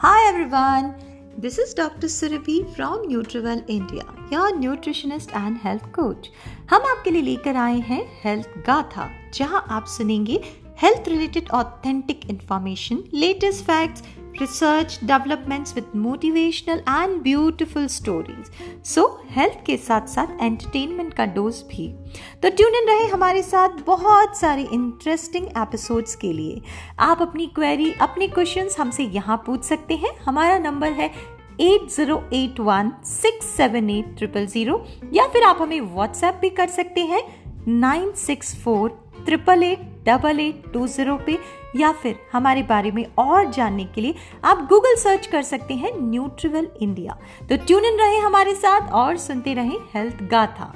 Hi everyone, this is Dr. Surabhi from Nutrival India, your nutritionist and health coach. हम आपके लिए लेकर आए हैं हेल्थ गाथा जहाँ आप सुनेंगे health related authentic information latest facts research developments with motivational and beautiful stories so health के साथ साथ एंटरटेनमेंट का डोज भी। तो ट्यून इन रहे हमारे साथ बहुत सारे इंटरेस्टिंग एपिसोड्स के लिए। आप अपनी क्वेरी अपने क्वेश्चंस हमसे यहाँ पूछ सकते हैं। हमारा नंबर है eight zero eight one six seven eight triple zero या फिर आप हमें व्हाट्सएप भी कर सकते हैं। Nine six four triple eight double eight two zero पे या फिर हमारे बारे में और जानने के लिए आप गूगल सर्च कर सकते हैं न्यूट्रिवल इंडिया तो ट्यून इन रहे हमारे साथ और सुनते रहे हेल्थ गाथा